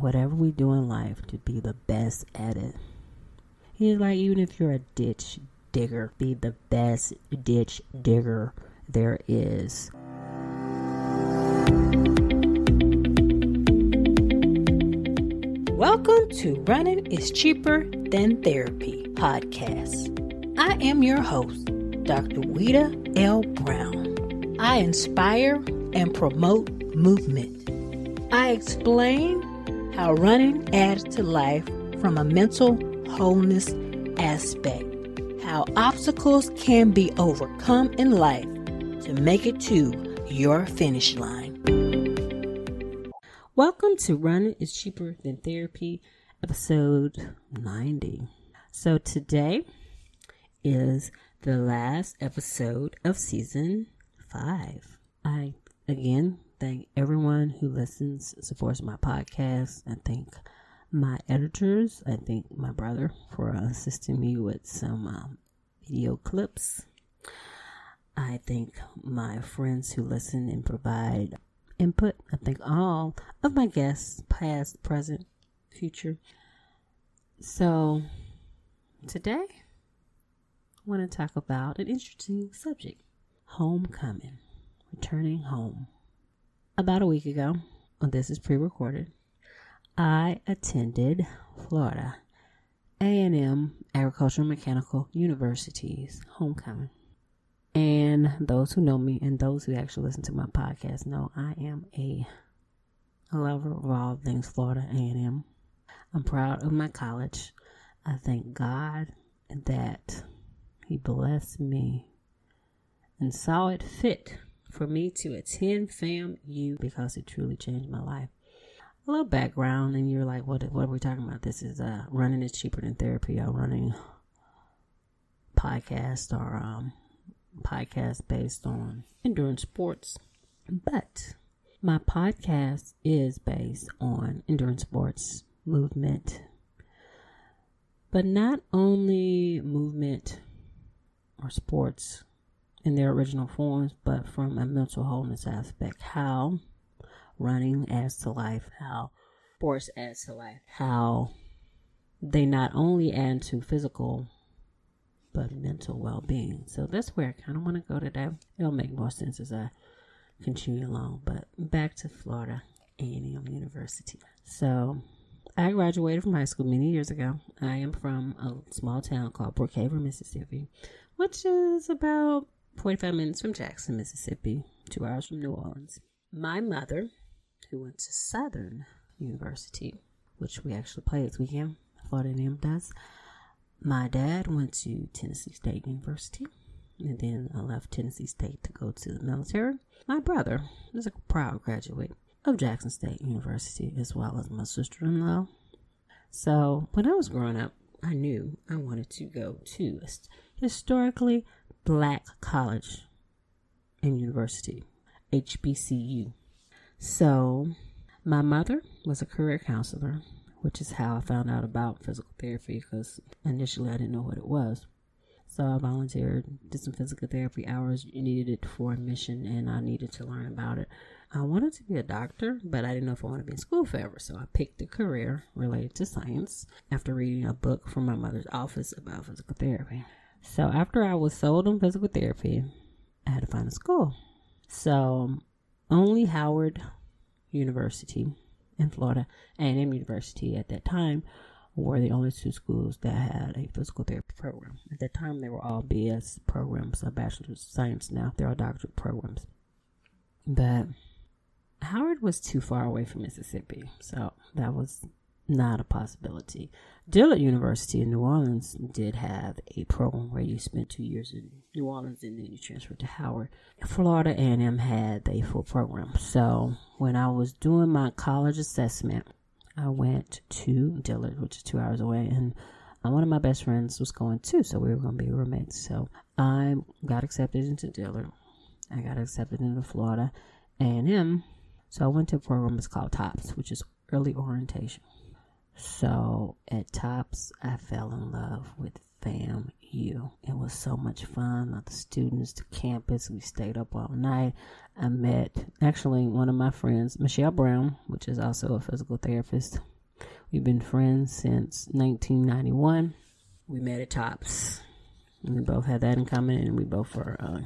whatever we do in life to be the best at it. He's like, even if you're a ditch digger, be the best ditch digger there is. Welcome to Running is Cheaper Than Therapy podcast. I am your host, Dr. Wita L. Brown. I inspire and promote movement. I explain how running adds to life from a mental wholeness aspect, how obstacles can be overcome in life to make it to your finish line. Welcome to Running is Cheaper Than Therapy, episode 90. So today is the last episode of season five. I again thank everyone who listens, supports my podcast. I thank my editors. I thank my brother for assisting me with some um, video clips. I thank my friends who listen and provide input. I thank all of my guests, past, present, future. So, today, I want to talk about an interesting subject homecoming, returning home. About a week ago, when this is pre recorded, I attended Florida A&M Agricultural Mechanical University's homecoming. And those who know me and those who actually listen to my podcast know I am a lover of all things Florida A&M. I'm proud of my college. I thank God that He blessed me and saw it fit for me to attend FAMU because it truly changed my life. A little background, and you're like, "What? What are we talking about?" This is uh, running is cheaper than therapy. Or running podcast or um, podcast based on endurance sports, but my podcast is based on endurance sports movement, but not only movement or sports in their original forms, but from a mental wholeness aspect. How running adds to life, how sports adds to life, how they not only add to physical but mental well being. So that's where I kind of want to go today. It'll make more sense as I continue along. But back to Florida A&M University. So I graduated from high school many years ago. I am from a small town called Brookhaven, Mississippi, which is about 45 minutes from Jackson, Mississippi, two hours from New Orleans. My mother, who went to Southern University, which we actually play this weekend, Florida A&M does, my dad went to Tennessee State University, and then I left Tennessee State to go to the military. My brother is a proud graduate of Jackson State University, as well as my sister in law. So, when I was growing up, I knew I wanted to go to a historically black college and university, HBCU. So, my mother was a career counselor which is how I found out about physical therapy because initially I didn't know what it was. So I volunteered, did some physical therapy hours, needed it for admission, and I needed to learn about it. I wanted to be a doctor, but I didn't know if I wanted to be in school forever. So I picked a career related to science after reading a book from my mother's office about physical therapy. So after I was sold on physical therapy, I had to find a school. So um, only Howard University in Florida, A&M University at that time were the only two schools that had a physical therapy program. At that time, they were all BS programs, a bachelor's of science. Now they're all doctorate programs. But Howard was too far away from Mississippi, so that was not a possibility. Dillard University in New Orleans did have a program where you spent two years in New Orleans and then you transferred to Howard. Florida A&M had a full program. So when I was doing my college assessment, I went to Dillard, which is two hours away, and uh, one of my best friends was going too, so we were going to be roommates. So I got accepted into Dillard. I got accepted into Florida A&M. So I went to a program that's called TOPS, which is early orientation. So at Tops, I fell in love with FAMU. It was so much fun. The students, the campus, we stayed up all night. I met actually one of my friends, Michelle Brown, which is also a physical therapist. We've been friends since 1991. We met at Tops. and We both had that in common, and we both are. Uh,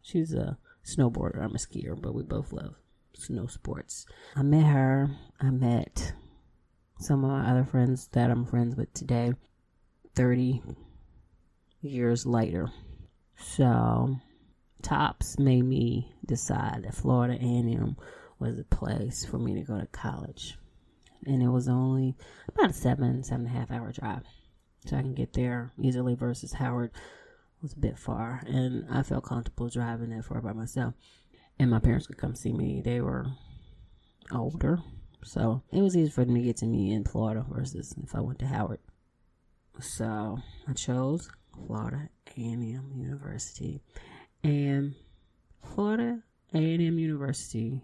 she's a snowboarder. I'm a skier, but we both love snow sports. I met her. I met some of my other friends that I'm friends with today. 30 years later. So, Tops made me decide that Florida A&M was a place for me to go to college. And it was only about a seven, seven and a half hour drive. So I can get there easily versus Howard was a bit far. And I felt comfortable driving that far by myself. And my parents could come see me. They were older. So it was easy for them to get to me in Florida versus if I went to Howard. So I chose Florida A&M University, and Florida A&M University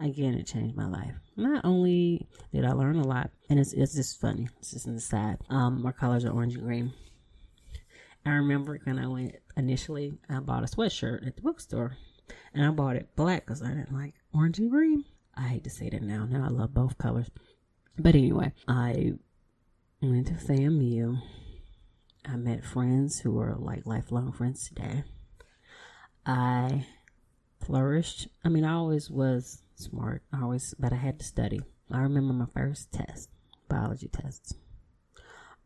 again it changed my life. Not only did I learn a lot, and it's it's just funny. It's just aside. Um, our colors are orange and green. I remember when I went initially, I bought a sweatshirt at the bookstore, and I bought it black because I didn't like orange and green. I hate to say that now. Now I love both colors. But anyway, I went to FAMU. I met friends who were like lifelong friends today. I flourished. I mean, I always was smart. I always, but I had to study. I remember my first test, biology tests.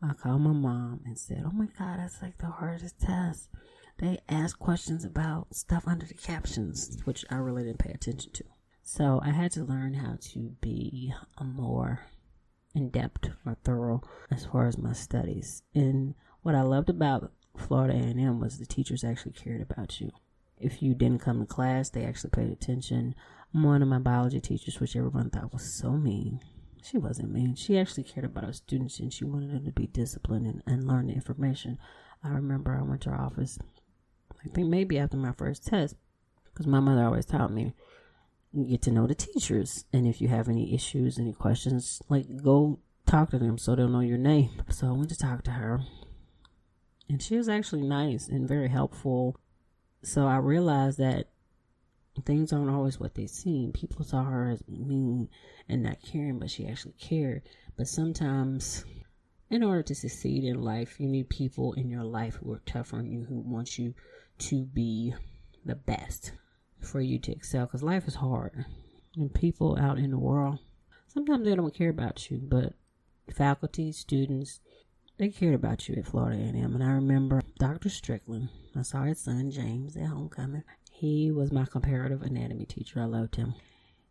I called my mom and said, "Oh my God, that's like the hardest test." They asked questions about stuff under the captions, which I really didn't pay attention to. So I had to learn how to be a more in depth or thorough as far as my studies. And what I loved about Florida A&M was the teachers actually cared about you. If you didn't come to class, they actually paid attention. One of my biology teachers, which everyone thought was so mean, she wasn't mean. She actually cared about her students and she wanted them to be disciplined and, and learn the information. I remember I went to her office, I think maybe after my first test, because my mother always taught me get to know the teachers. And if you have any issues, any questions, like go talk to them so they'll know your name. So I went to talk to her. And she was actually nice and very helpful. So I realized that things aren't always what they seem. People saw her as mean and not caring, but she actually cared. But sometimes, in order to succeed in life, you need people in your life who are tougher on you, who want you to be the best for you to excel because life is hard. And people out in the world, sometimes they don't care about you, but faculty, students, they cared about you at Florida A&M. And I remember Dr. Strickland. I saw his son James at homecoming. He was my comparative anatomy teacher. I loved him.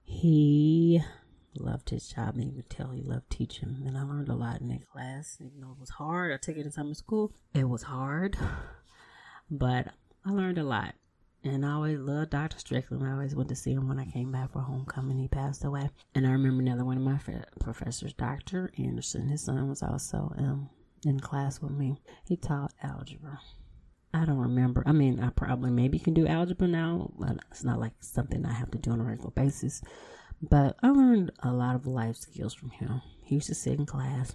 He loved his job, and you could tell he loved teaching. And I learned a lot in that class. Even though it was hard, I took it in summer school. It was hard, but I learned a lot. And I always loved Dr. Strickland. I always went to see him when I came back for homecoming. He passed away. And I remember another one of my professors, Dr. Anderson. His son was also um, in class with me. He taught algebra. I don't remember. I mean, I probably maybe can do algebra now, but it's not like something I have to do on a regular basis. But I learned a lot of life skills from him. He used to sit in class.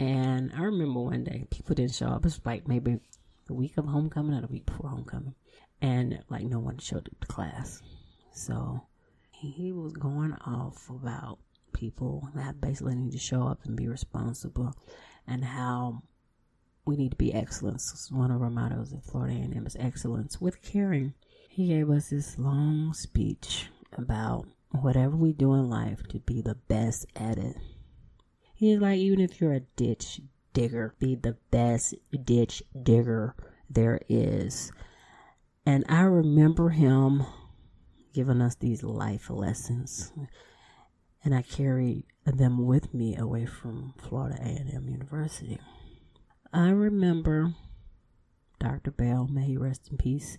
And I remember one day people didn't show up. It was like maybe the week of homecoming or the week before homecoming and like no one showed up to class. So he was going off about people that basically need to show up and be responsible and how we need to be excellence. One of our mottos at Florida A&M is excellence with caring. He gave us this long speech about whatever we do in life to be the best at it. He's like, even if you're a ditch digger, be the best ditch digger there is. And I remember him giving us these life lessons. And I carried them with me away from Florida A&M University. I remember Dr. Bell, may he rest in peace.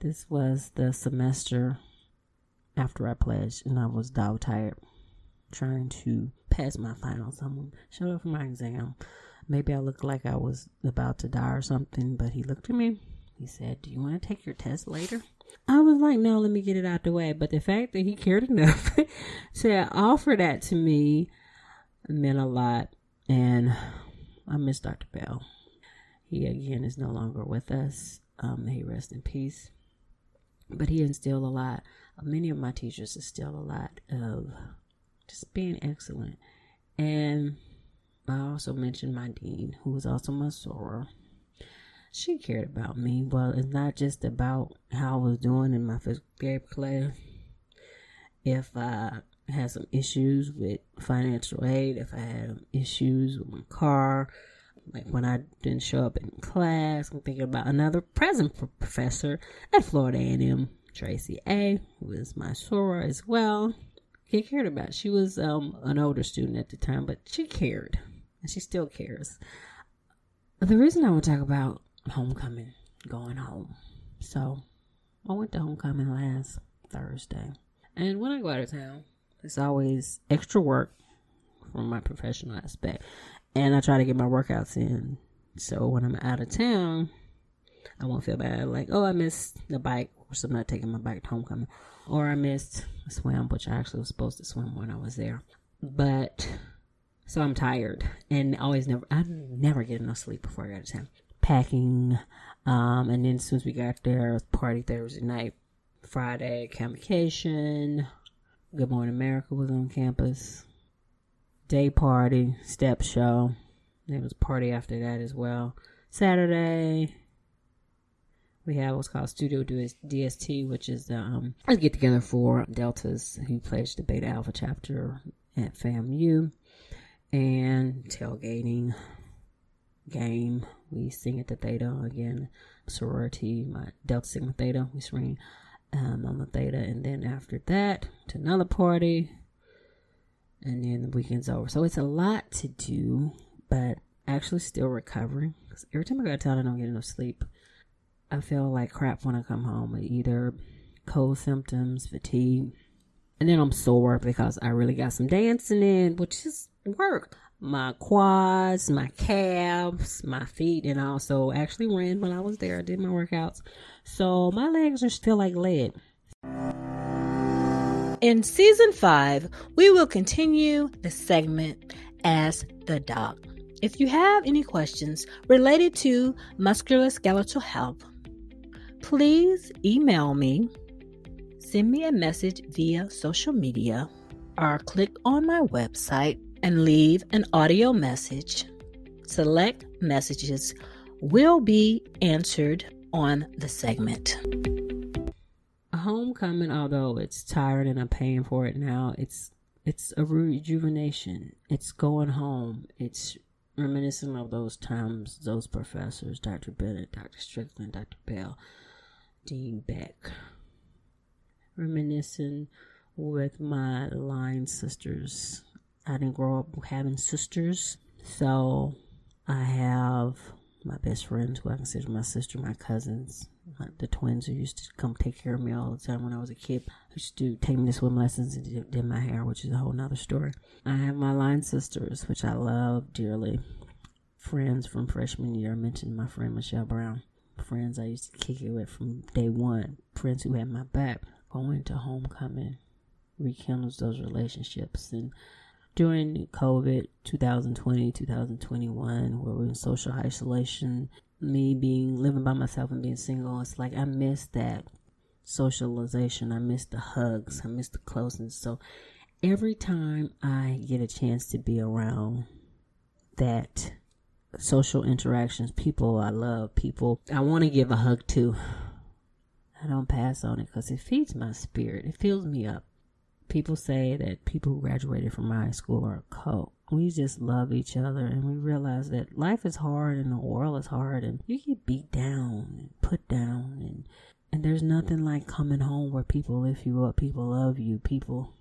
This was the semester after I pledged, and I was dog tired trying to pass my finals. I showed up for my exam. Maybe I looked like I was about to die or something, but he looked at me he said, Do you want to take your test later? I was like, No, let me get it out the way. But the fact that he cared enough to offer that to me meant a lot. And I miss Dr. Bell. He again is no longer with us. Um, he rest in peace. But he instilled a lot. Many of my teachers instilled a lot of just being excellent. And I also mentioned my dean, who was also my soror. She cared about me. Well, it's not just about how I was doing in my fifth grade class. If I had some issues with financial aid, if I had issues with my car, like when I didn't show up in class, I'm thinking about another present professor at Florida A&M, Tracy A, who was my soror as well. She cared about. She was um, an older student at the time, but she cared, and she still cares. The reason I want to talk about homecoming, going home. So, I went to homecoming last Thursday, and when I go out of town, it's always extra work from my professional aspect and I try to get my workouts in. So when I'm out of town, I won't feel bad. Like, oh, I missed the bike, or so I'm not taking my bike to homecoming, or I missed a swim, which I actually was supposed to swim when I was there. But so I'm tired, and always never, I never get enough sleep before I got to town. Packing, um, and then as soon as we got there, party Thursday night, Friday, convocation. Good Morning America was on campus day party, step show. There was party after that as well. Saturday, we have what's called Studio DST, which is the um, get together for Deltas who pledged the Beta Alpha chapter at FAMU and tailgating game. We sing at the Theta again, sorority, my Delta Sigma Theta. We sing um, on the Theta, and then after that to another party and then the weekend's over. So it's a lot to do, but actually still recovering. Because every time I go to town, I don't get enough sleep. I feel like crap when I come home. With either cold symptoms, fatigue, and then I'm sore because I really got some dancing in, which is work. My quads, my calves, my feet, and also actually ran when I was there. I did my workouts. So my legs are still like lead. In season five, we will continue the segment Ask the Doc. If you have any questions related to musculoskeletal health, please email me, send me a message via social media, or click on my website and leave an audio message. Select messages will be answered on the segment A homecoming, although it's tired and I'm paying for it now, it's it's a rejuvenation. It's going home. It's reminiscent of those times, those professors, Dr. Bennett, Dr. Strickland, Dr. Bell, Dean Beck. Reminiscing with my line sisters. I didn't grow up having sisters, so I have my best friends who I consider my sister, my cousins, the twins who used to come take care of me all the time when I was a kid. Used to take me to swim lessons and did, did my hair, which is a whole nother story. I have my line sisters, which I love dearly. Friends from freshman year. I mentioned my friend Michelle Brown. Friends I used to kick it with from day one. Friends who had my back. Going to homecoming rekindles those relationships and during COVID 2020, 2021, where we're in social isolation, me being living by myself and being single, it's like I miss that socialization. I miss the hugs. I miss the closeness. So every time I get a chance to be around that social interactions, people I love, people I want to give a hug to, I don't pass on it because it feeds my spirit. It fills me up. People say that people who graduated from my school are a cult we just love each other and we realize that life is hard and the world is hard and you get beat down and put down and and there's nothing like coming home where people lift you up, people love you, people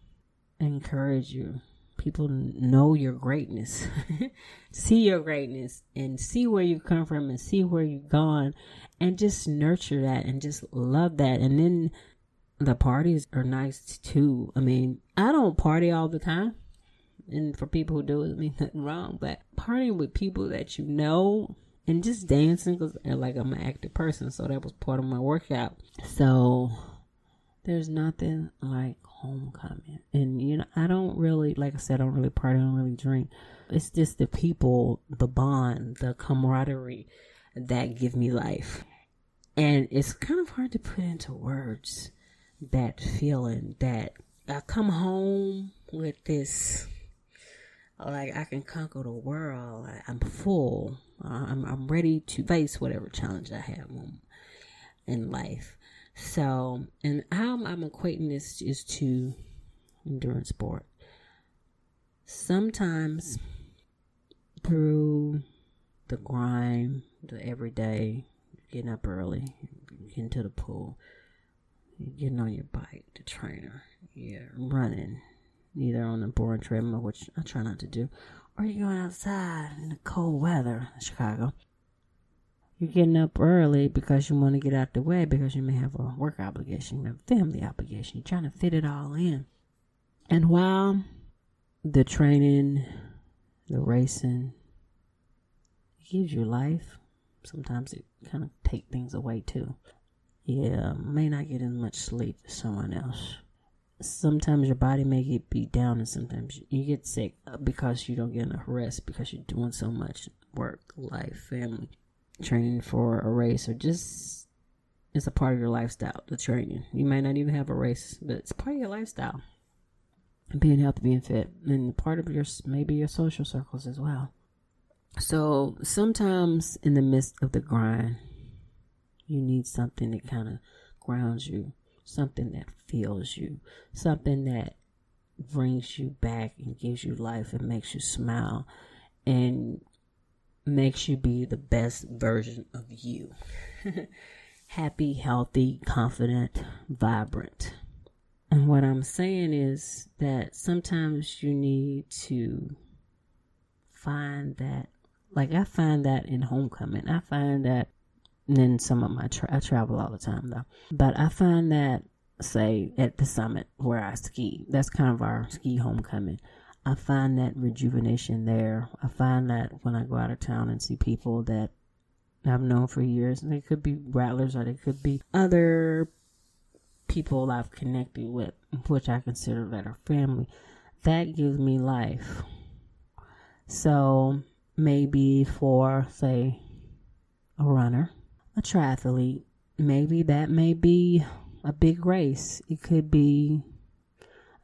encourage you, people know your greatness, see your greatness, and see where you come from and see where you've gone, and just nurture that and just love that. And then the parties are nice too. I mean, I don't party all the time and for people who do it, I mean nothing wrong. But partying with people that you know and just dancing because like I'm an active person, so that was part of my workout. So there's nothing like homecoming, and you know I don't really, like I said, I don't really party, I don't really drink. It's just the people, the bond, the camaraderie. that give me life. And it's kind of hard to put into words that feeling that I come home with this like I can conquer the world. I'm full. Uh, I'm I'm ready to face whatever challenge I have in life. So, and how I'm equating this is to endurance sport. Sometimes through the grind, the everyday, getting up early, getting to the pool, getting on your bike, the trainer, you're running, either on the boring treadmill, which I try not to do, or you're going outside in the cold weather in Chicago. You're getting up early because you want to get out the way because you may have a work obligation, you have a family obligation. You're trying to fit it all in. And while the training, the racing, gives you life, sometimes it kind of take things away too. Yeah, may not get as much sleep as someone else. Sometimes your body may get beat down, and sometimes you get sick uh, because you don't get enough rest because you're doing so much work, life, family training for a race or just it's a part of your lifestyle, the training. You might not even have a race, but it's part of your lifestyle. Being healthy, being fit, and part of your maybe your social circles as well. So sometimes in the midst of the grind, you need something that kind of grounds you, something that fills you, something that brings you back and gives you life and makes you smile and makes you be the best version of you. Happy, healthy, confident, vibrant. And what I'm saying is that sometimes you need to find that, like I find that in homecoming. I find that, then some of my, tra- I travel all the time though, but I find that, say, at the summit where I ski, that's kind of our ski homecoming. I find that rejuvenation there. I find that when I go out of town and see people that I've known for years, and they could be rattlers or they could be other people I've connected with, which I consider that are family, that gives me life. So maybe for, say, a runner, a triathlete, maybe that may be a big race. It could be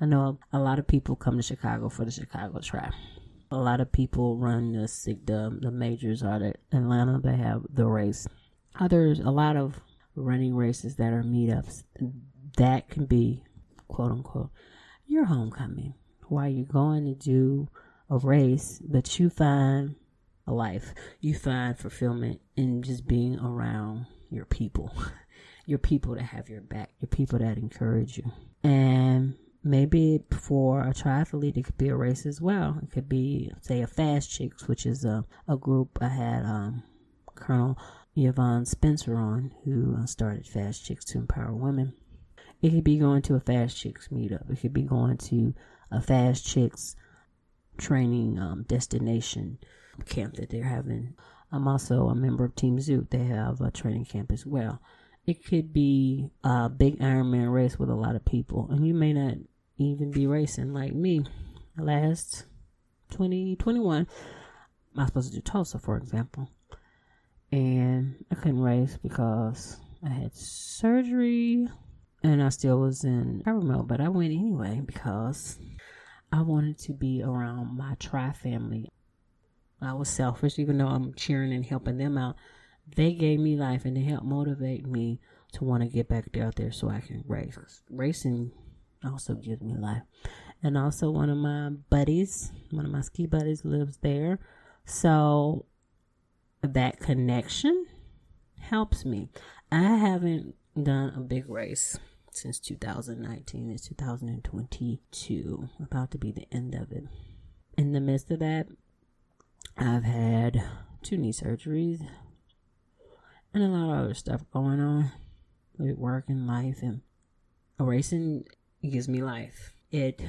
I know a lot of people come to Chicago for the Chicago Tri. A lot of people run the the, the majors out at Atlanta. They have the race. Others, a lot of running races that are meetups. That can be, quote unquote, your homecoming. While you're going to do a race, but you find a life. You find fulfillment in just being around your people, your people that have your back, your people that encourage you. And maybe for a triathlete, it could be a race as well. It could be, say, a Fast Chicks, which is a, a group I had um, Colonel Yvonne Spencer on, who uh, started Fast Chicks to empower women. It could be going to a Fast Chicks meetup. It could be going to a Fast Chicks training um, destination camp that they're having. I'm also a member of Team Zoot. They have a training camp as well. It could be a big Ironman race with a lot of people, and you may not even be racing like me. Last 2021, I was supposed to do Tulsa, for example, and I couldn't race because I had surgery and I still was in remote, but I went anyway because I wanted to be around my tri family. I was selfish, even though I'm cheering and helping them out. They gave me life and they helped motivate me to want to get back out there so I can race. Racing also gives me life. And also, one of my buddies, one of my ski buddies, lives there. So that connection helps me. I haven't done a big race since 2019. It's 2022, about to be the end of it. In the midst of that, I've had two knee surgeries and a lot of other stuff going on with work and life and racing gives me life. It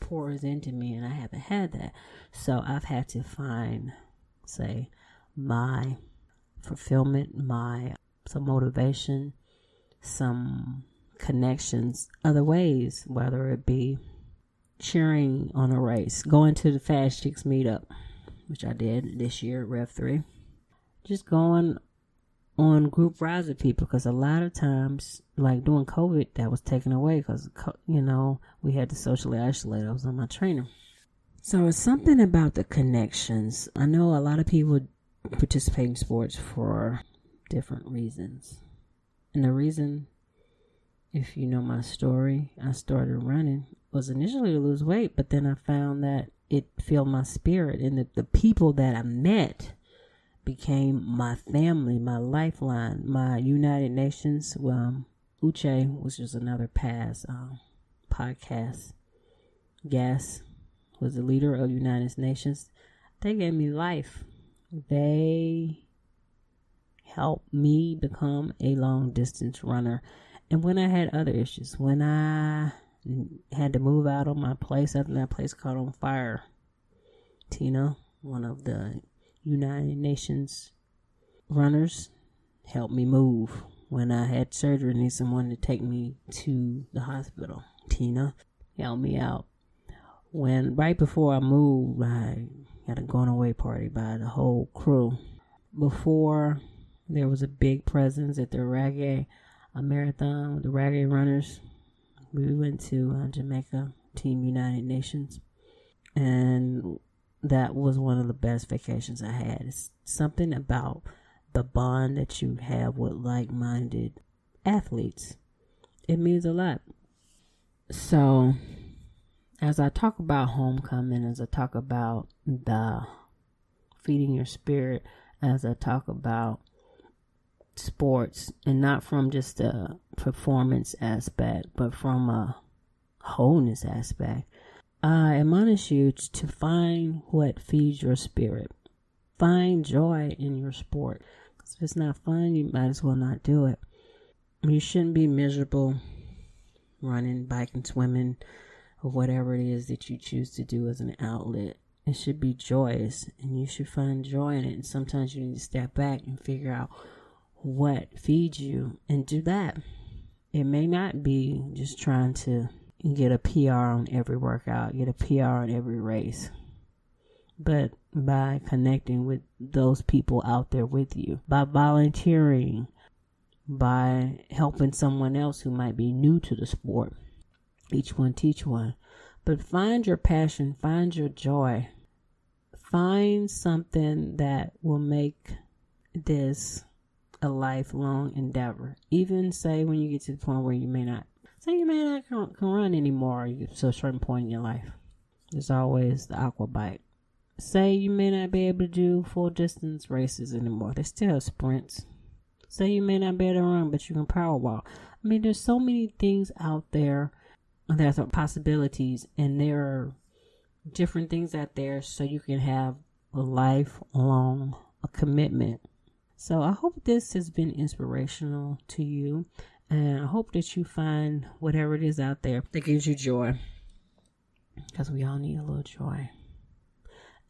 pours into me, and I haven't had that. So I've had to find, say, my fulfillment, my some motivation, some connections, other ways, whether it be cheering on a race, going to the Fast Chicks meetup, which I did this year Rev 3, just going on group rides with people because a lot of times, like during COVID, that was taken away because, you know, we had to socially isolate. I was on my trainer. So it's something about the connections. I know a lot of people participate in sports for different reasons. And the reason, if you know my story, I started running was initially to lose weight, but then I found that it filled my spirit and the, the people that I met became my family, my lifeline, my United Nations. Um, Uche, which is another past um, podcast guest, was the leader of United Nations. They gave me life. They helped me become a long distance runner. And when I had other issues, when I had to move out of my place after that place caught on fire, Tina, one of the United Nations runners, helped me move. When I had surgery, need someone to take me to the hospital. Tina helped me out. When right before I moved, I had a going away party by the whole crew. Before there was a big presence at the reggae a marathon, with the reggae runners. We went to uh, Jamaica, Team United Nations, and that was one of the best vacations I had. It's something about the bond that you have with like minded athletes. It means a lot. So, as I talk about homecoming, as I talk about the feeding your spirit, as I talk about sports, and not from just a performance aspect, but from a wholeness aspect, I admonish you to find what feeds your spirit. Find joy in your sport. Because if it's not fun, you might as well not do it. You shouldn't be miserable running, biking, swimming, or whatever it is that you choose to do as an outlet. It should be joyous, and you should find joy in it. And sometimes you need to step back and figure out what feeds you and do that. It may not be just trying to get a PR on every workout, get a PR on every race. But by connecting with those people out there with you, by volunteering, by helping someone else who might be new to the sport. Each one teach one. But find your passion, find your joy. Find something that will make this a lifelong endeavor. Even say when you get to the point where you may not Say you may not can, can run anymore to a certain point in your life. There's always the aqua bike. Say you may not be able to do full distance races anymore. They still sprints. Say you may not be able to run, but you can power walk. I mean, there's so many things out there. There's possibilities, and there are different things out there, so you can have a lifelong a commitment. So I hope this has been inspirational to you. And I hope that you find whatever it is out there that gives you joy. Because we all need a little joy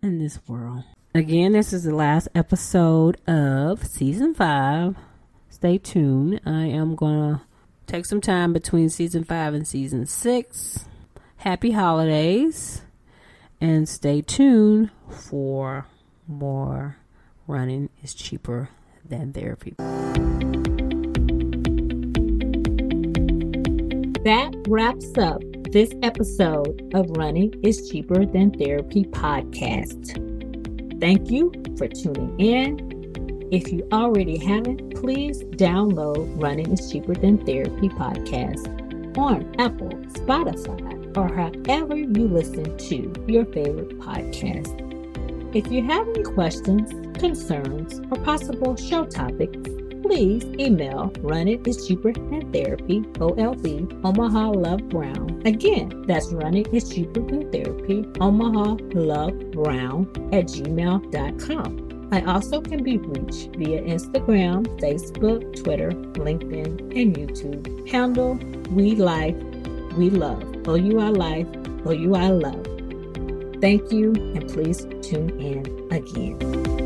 in this world. Again, this is the last episode of season five. Stay tuned. I am going to take some time between season five and season six. Happy holidays. And stay tuned for more running is cheaper than therapy. That wraps up this episode of Running is Cheaper Than Therapy podcast. Thank you for tuning in. If you already haven't, please download Running is Cheaper Than Therapy podcast on Apple, Spotify, or however you listen to your favorite podcast. If you have any questions, concerns, or possible show topics, please email Run It is Therapy, OLB, Omaha Love Brown. Again, that's Run It is Cheaper Than Therapy, Omaha Love Brown at gmail.com. I also can be reached via Instagram, Facebook, Twitter, LinkedIn, and YouTube. Handle We Life, We Love. OUI Life, OUI Love. Thank you, and please tune in again.